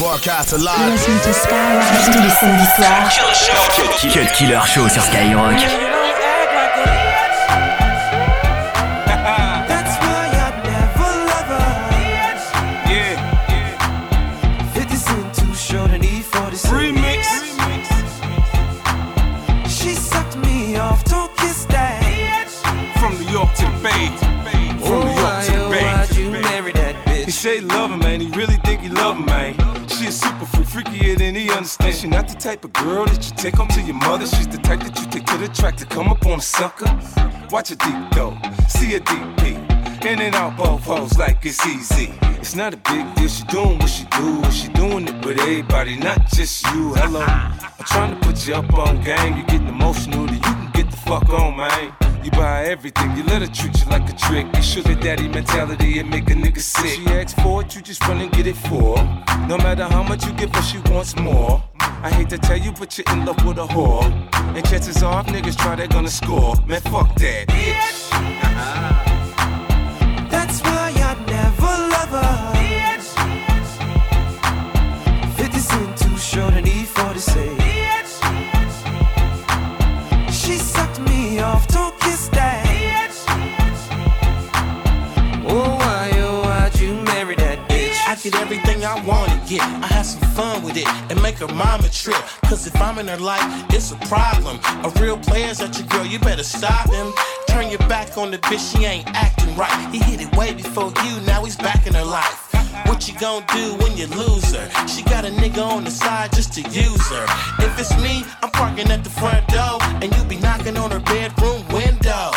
Broadcast. Listen to Skyrock tous les samedis soirs. Cut Killer Show sur Skyrock. The type of girl that you take home to your mother. She's the type that you take to the track to come up on a sucker. Watch a deep though, see a deep peek. In and out both hoes like it's easy. It's not a big deal. She doing what she do. She doing it with everybody, not just you. Hello, I'm trying to put you up on game. You getting emotional, then you can get the fuck on, man. You buy everything, you let her treat you like a trick. You sugar daddy mentality, it make a nigga sick. She asks for it, you just run and get it for. No matter how much you give her, she wants more. I hate to tell you, but you're in love with a whore. And chances are, if niggas try, they're gonna score. Man, fuck that, bitch. Make her mama trip. Cause if I'm in her life, it's a problem. A real player's at your girl, you better stop him. Turn your back on the bitch, she ain't acting right. He hit it way before you, now he's back in her life. What you gonna do when you lose her? She got a nigga on the side just to use her. If it's me, I'm parking at the front door, and you be knocking on her bedroom window.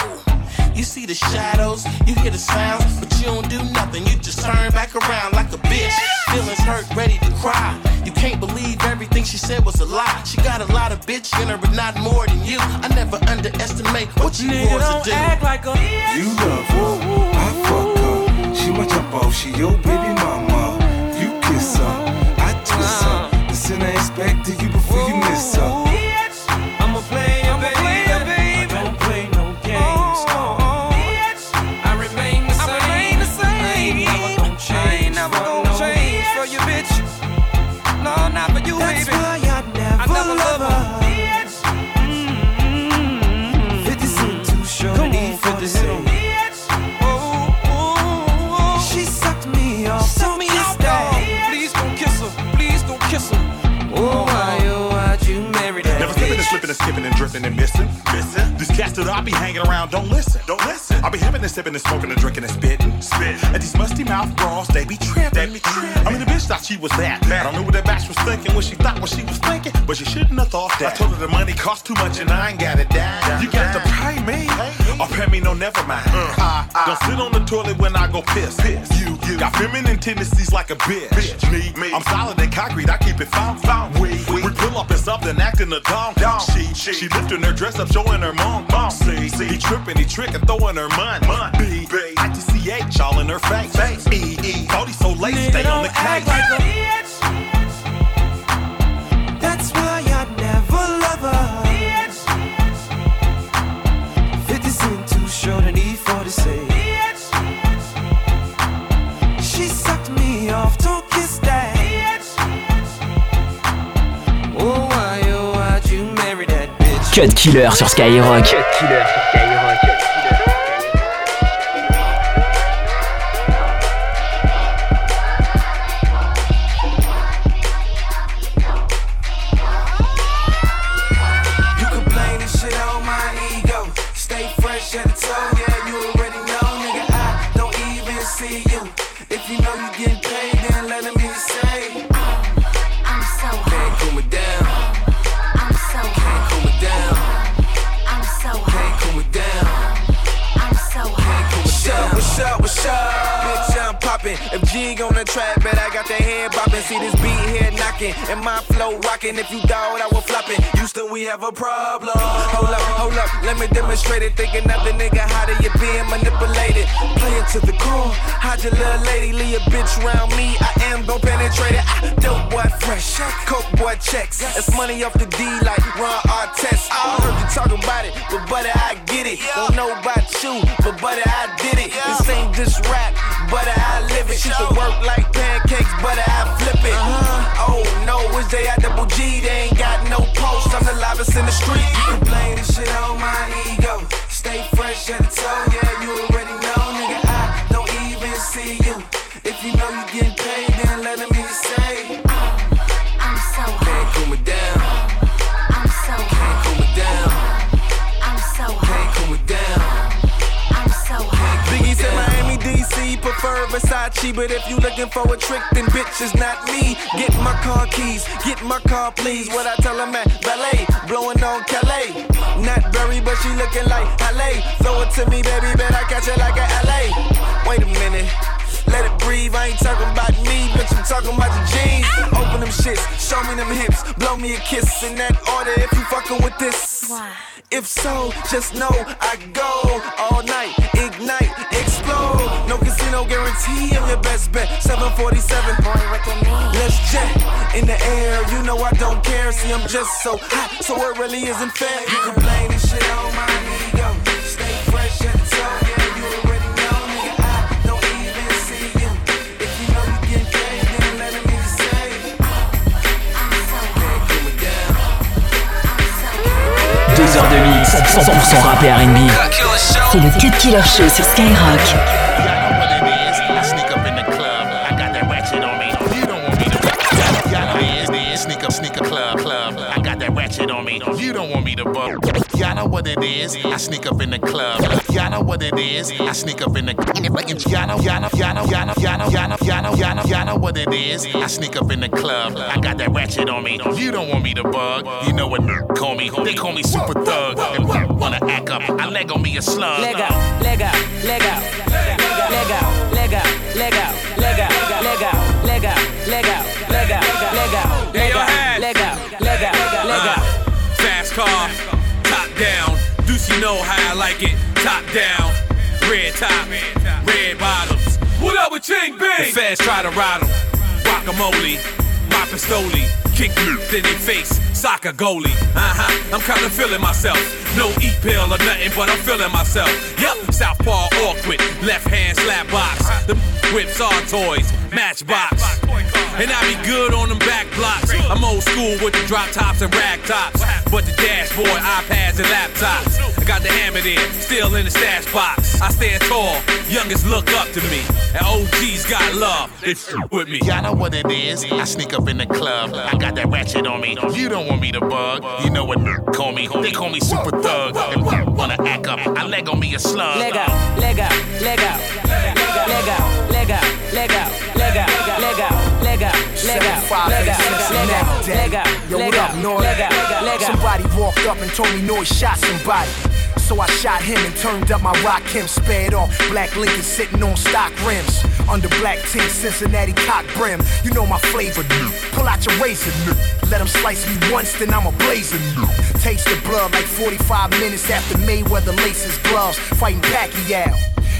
You see the shadows, you hear the sounds, but you don't do nothing. You just turn back around like a bitch. Feelings hurt, ready to cry. You can't believe everything she said was a lie. She got a lot of bitch in her, but not more than you. I never underestimate what you Nigga, want don't to do. act like a You love her, I fuck her. She my jump off, she your baby mama. You kiss her, I twist her. Listen, I expect you you and skipping and drifting and missing. Missing. These cats that I be hanging around don't listen. Don't listen. I be having and sipping and smoking and drinking and spitting. Spit. And these musty mouth bras, they be tripping. They be tripping. I mean, the bitch thought she was that. Bad. I don't know what that bitch was thinking, when she thought, what she was thinking. But she shouldn't have thought that. I told her the money cost too much and I ain't got it down. You got to pay me. Or oh, pay me, no, never mind. Uh, I, don't sit on the toilet when I go piss. piss. You, you. Got feminine tendencies like a bitch. bitch. Me, me. I'm solid and concrete, I keep it found, found. We, we. Pull up in something acting a dong. dong. She, she, she lifting her dress up, showing her mom. mom. See, see. He tripping, he tricking, throwing her money. money. B, B. I-T-C-H, all in her face. face. E, E. Thought he so late, stay on the case. That's Cut Killer sur Skyrock. Cut Killer sur Skyrock. Poppin'. If G on the track, bet I got that head boppin'. See this beat here knockin', and my flow rockin'. If you doubt, I was floppin'. Houston, we have a problem. Hold up, hold up, let me demonstrate it. Thinking of the nigga, how do you being manipulated? Play it to the core. How'd your little lady leave a bitch around me? I am gon' penetrate it. I dope boy fresh, coke boy checks. It's money off the D like Ron Artest. I heard you talking about it, but buddy, I get it. Don't know about you, but buddy, I did it. This ain't just rap, butter, I live it. She can work like pancakes, butter, I flip it. Uh-huh. Oh no, it's J I double G, they ain't got no post. I'm the loudest in the street. You can blame this shit on my ego. Stay fresh at the toe. She, but if you looking for a trick, then bitch is not me. Get my car keys, get my car, please. What I tell her, man, ballet, blowing on Calais. Not very, but she looking like LA. Throw it to me, baby, bet I catch it like a LA. Wait a minute. Let it breathe, I ain't talking about me, bitch, I'm talking about the jeans. Open them shits, show me them hips, blow me a kiss in that order if you fucking with this. If so, just know I go all night, ignite. No casino guarantee, I'm your best bet. 747, Boy, what you let's jet in the air. You know I don't care, see I'm just so hot, so it really isn't fair. You can blame this shit on my ego. 100%, rap et R&B. C'est le Cut Killer Show sur Skyrock. I got that on me. Y'all know what it is. I sneak up in the club. Y'all know what it is. I sneak up in the. Y'all know, y'all know, y'all know, y'all know, y'all know, y'all know, y'all know, y'all know, y'all know what it is. I sneak up in the club. I got that ratchet on me. You don't want me to bug. You know what call me? They call me super thug. And wanna act up. I leg on me a slug. Leg out, leg out, leg out, leg out, leg out, leg out, leg out, leg out, leg out, leg out, leg out, leg out, leg out, leg out, leg out, leg out, leg out. Fast car, top down. Deuce, you know how I like it. Top down, red top, red bottoms. What up with Ching Bing? The feds try to ride 'em. Guacamole, my pistoli. Kick me in their face, soccer goalie. Uh huh, I'm kinda feeling myself. No e pill or nothing, but I'm feeling myself. Yep, Southpaw awkward, left hand slap box. The whips are toys, matchbox. And I be good on them back blocks. I'm old school with the drop tops and rag tops. But the dashboard, iPads, and laptops. I got the hammer there, still in the stash box. I stand tall, youngest look up to me. And OGs got love, they f with me. Y'all know what it is. I sneak up in the club. I got that ratchet on me. You don't want me to bug. You know what call me? They call me super thug. And wanna act up. I leg on me a slug. Leg out, leg out, leg out, leg out, leg out, leg out, leg out, leg out, leg out, leg out, leg out, leg out, leg out, Yo, leg what out, up, North? leg out, leg out. Somebody walked up and told me Noise shot somebody. So I shot him and turned up my rock him, spared off. Black Lincoln sitting on stock rims. Under black tint, Cincinnati cock brim. You know my flavor, new. Pull out your razor, new. Let him slice me once, then I'm a blazer, new. Taste the blood like 45 minutes after Mayweather laces gloves. Fighting Pacquiao.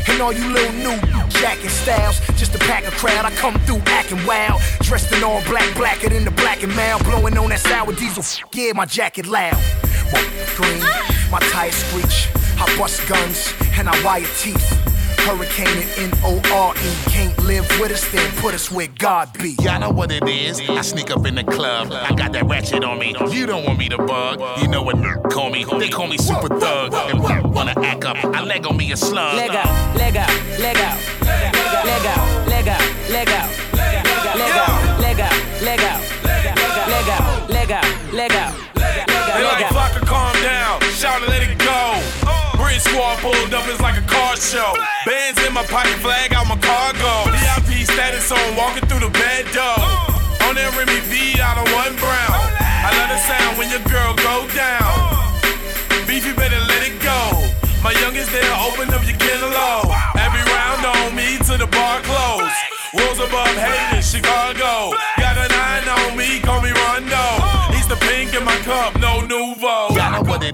And all you little new jacking styles, just to pack a crowd. I come through acting wild, dressed in all black, blacker than the black and mild, blowing on that sour diesel. Yeah, my jacket loud. Green, my tires screech. I bust guns and I wire teeth. Hurricane and N-O-R-E Can't live with us, then put us where God be Y'all know what it is, I sneak up in the club I got that ratchet on me, you don't want me to bug You know what nerd call me, they call me super thug And I wanna act up, I leg on me a slug Leg out, leg out, leg out Leg out, leg out, leg out Leg out, leg out, leg out Leg out, leg out, leg out Leg out, leg out Squad pulled up, it's like a car show. Bands in my pocket, flag out my cargo. VIP status on, walking through the bed door. On that Remy V out of one brown. I love the sound when your girl go down. Beef, you better let it go. My youngest there, open up your cantaloupe. Every round on me to the bar close. Rules above haters, Chicago.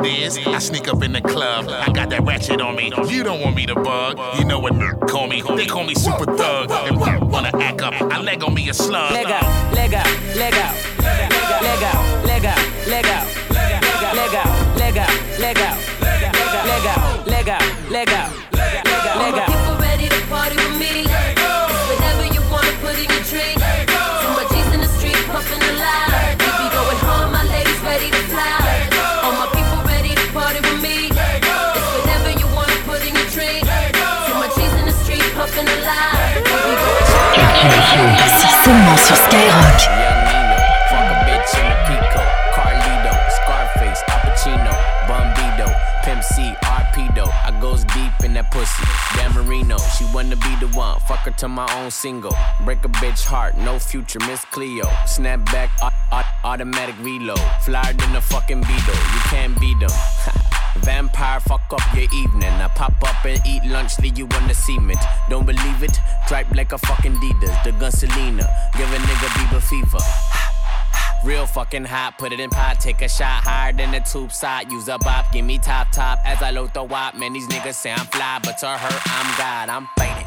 it is. I sneak up in the club, I got that ratchet on me. You don't want me to bug. You know what they call me? They call me super thug. And I wanna act up, I leg on me a slug. Leg out, leg out, leg out, leg out, leg out, leg out. Leg out. Goes deep in that pussy. She wanna be the one. Fuck her to my own single. Break a bitch heart, no future, Miss Cleo. Snap back, automatic reload. Flyer than a fucking Beetle, you can't beat them. Vampire, fuck up your evening. I pop up and eat lunch, leave you on the cement. Don't believe it? Dripe like a fucking Adidas. The gun Selena, give a nigga Bieber fever. Real fucking hot, put it in pot, take a shot higher than the tube side. Use a bop, give me top top as I load the wop. Man, these niggas say I'm fly, but to her, I'm God. I'm faded.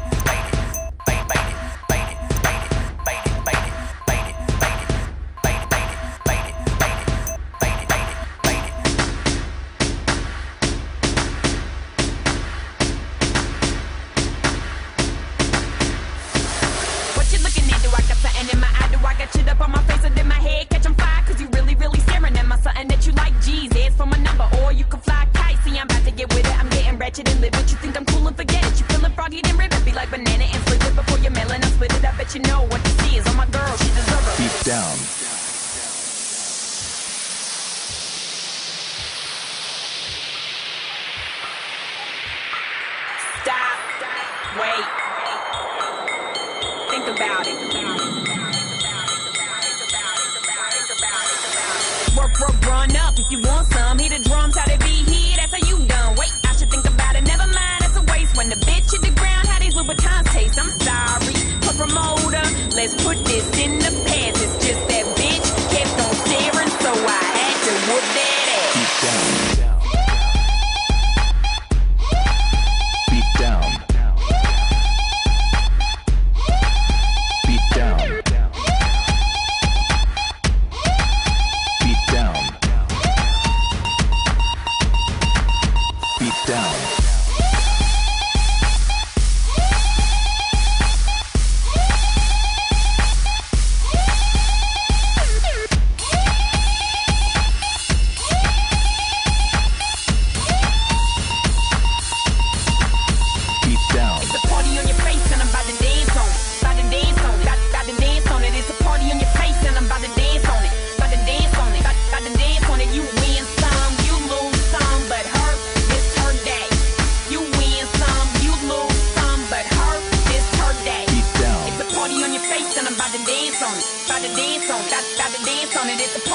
Wait. Think about it. Work, work, run up if you want some. Hit the drums, how they be here. That's how you done. Wait I should think about it, never mind, that's a waste. when the bitch hit the ground, how these Louboutins taste. I'm sorry, put promoter. Let's put this in the past.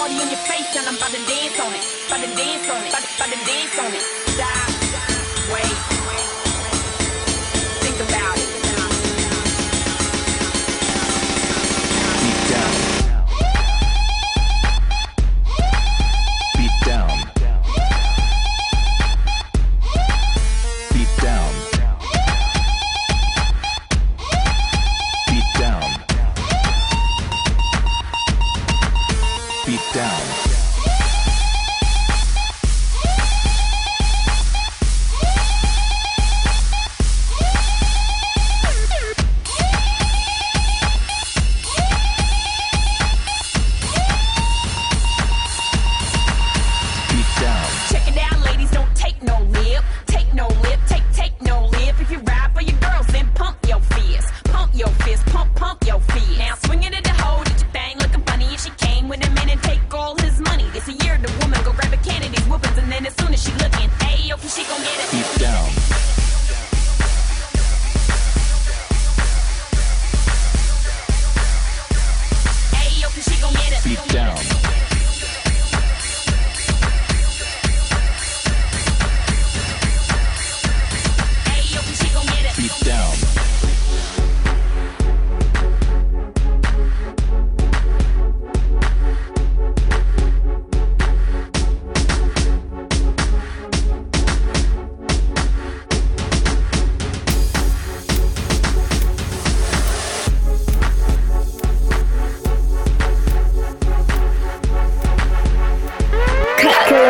party in your face, and I'm about to dance on it. About to dance on it. About to, about to dance on it. Die. beat down.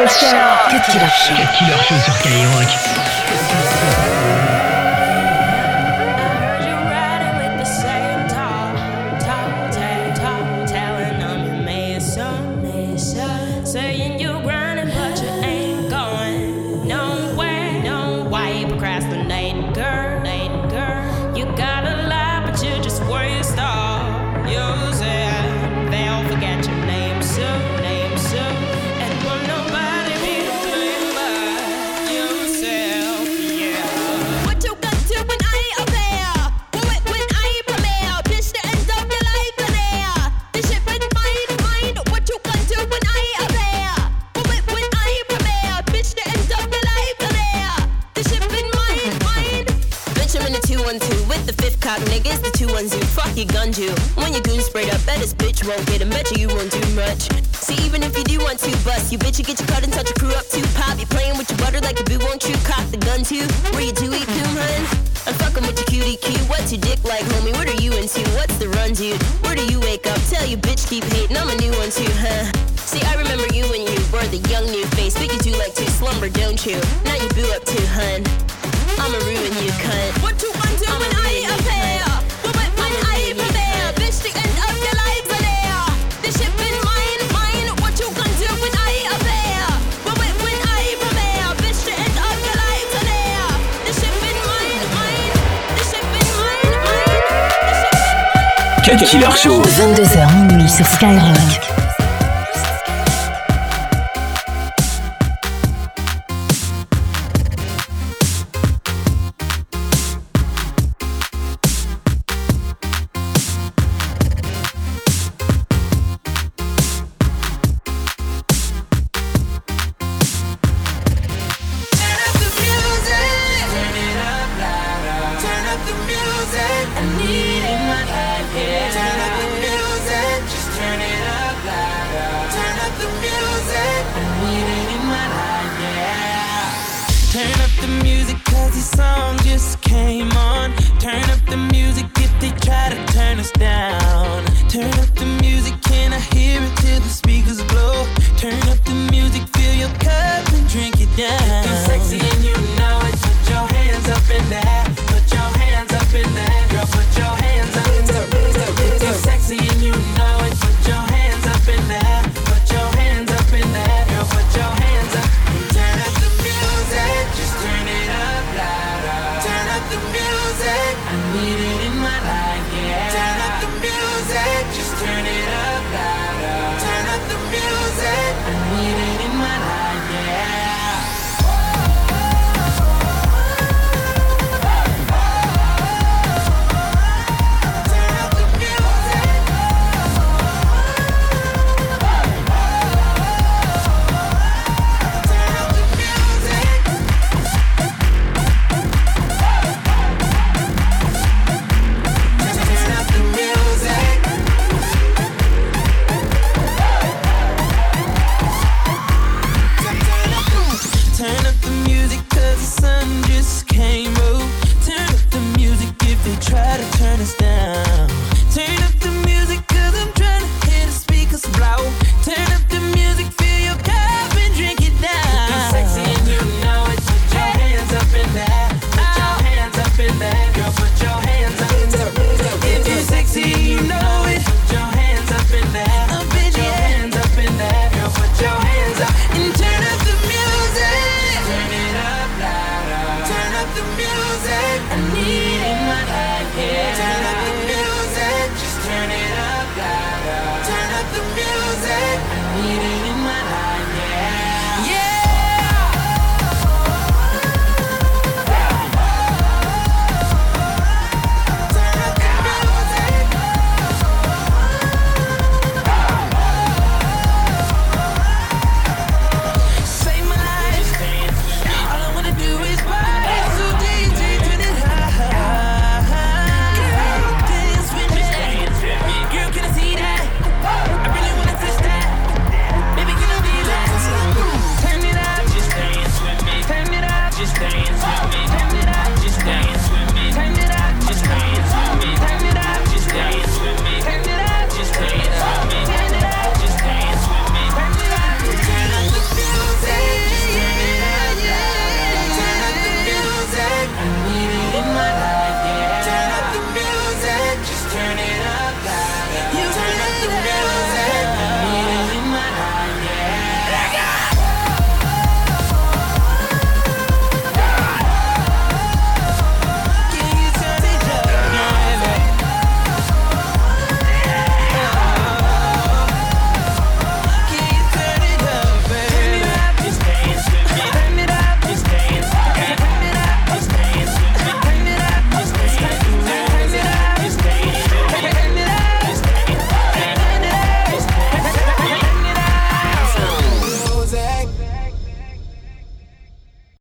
Killer Show. Cut Killer Show. Cut Killer Show sur Skyrock. Get gunned to. When your goon sprayed up, bet this bitch won't get him. Bet you, you won't do much. See, even if you do want to bust, you bitch, you get your cut and touch your crew up too. Pop, you playing with your butter like a boo, won't you cock the gun too? Where you do eat doom, hun? I'm fucking with your cutie cue. What's your dick like, homie? What are you into? What's the run, dude? Where do you wake up? Tell you bitch keep hating. I'm a new one too, huh? See, I remember you when you were the young new face. But you do like to slumber, don't you? Now you boo up too, hun. I'ma ruin you, cunt. What you gonna do when I when Cut Killer Show. 22h minuit sur Skyrock.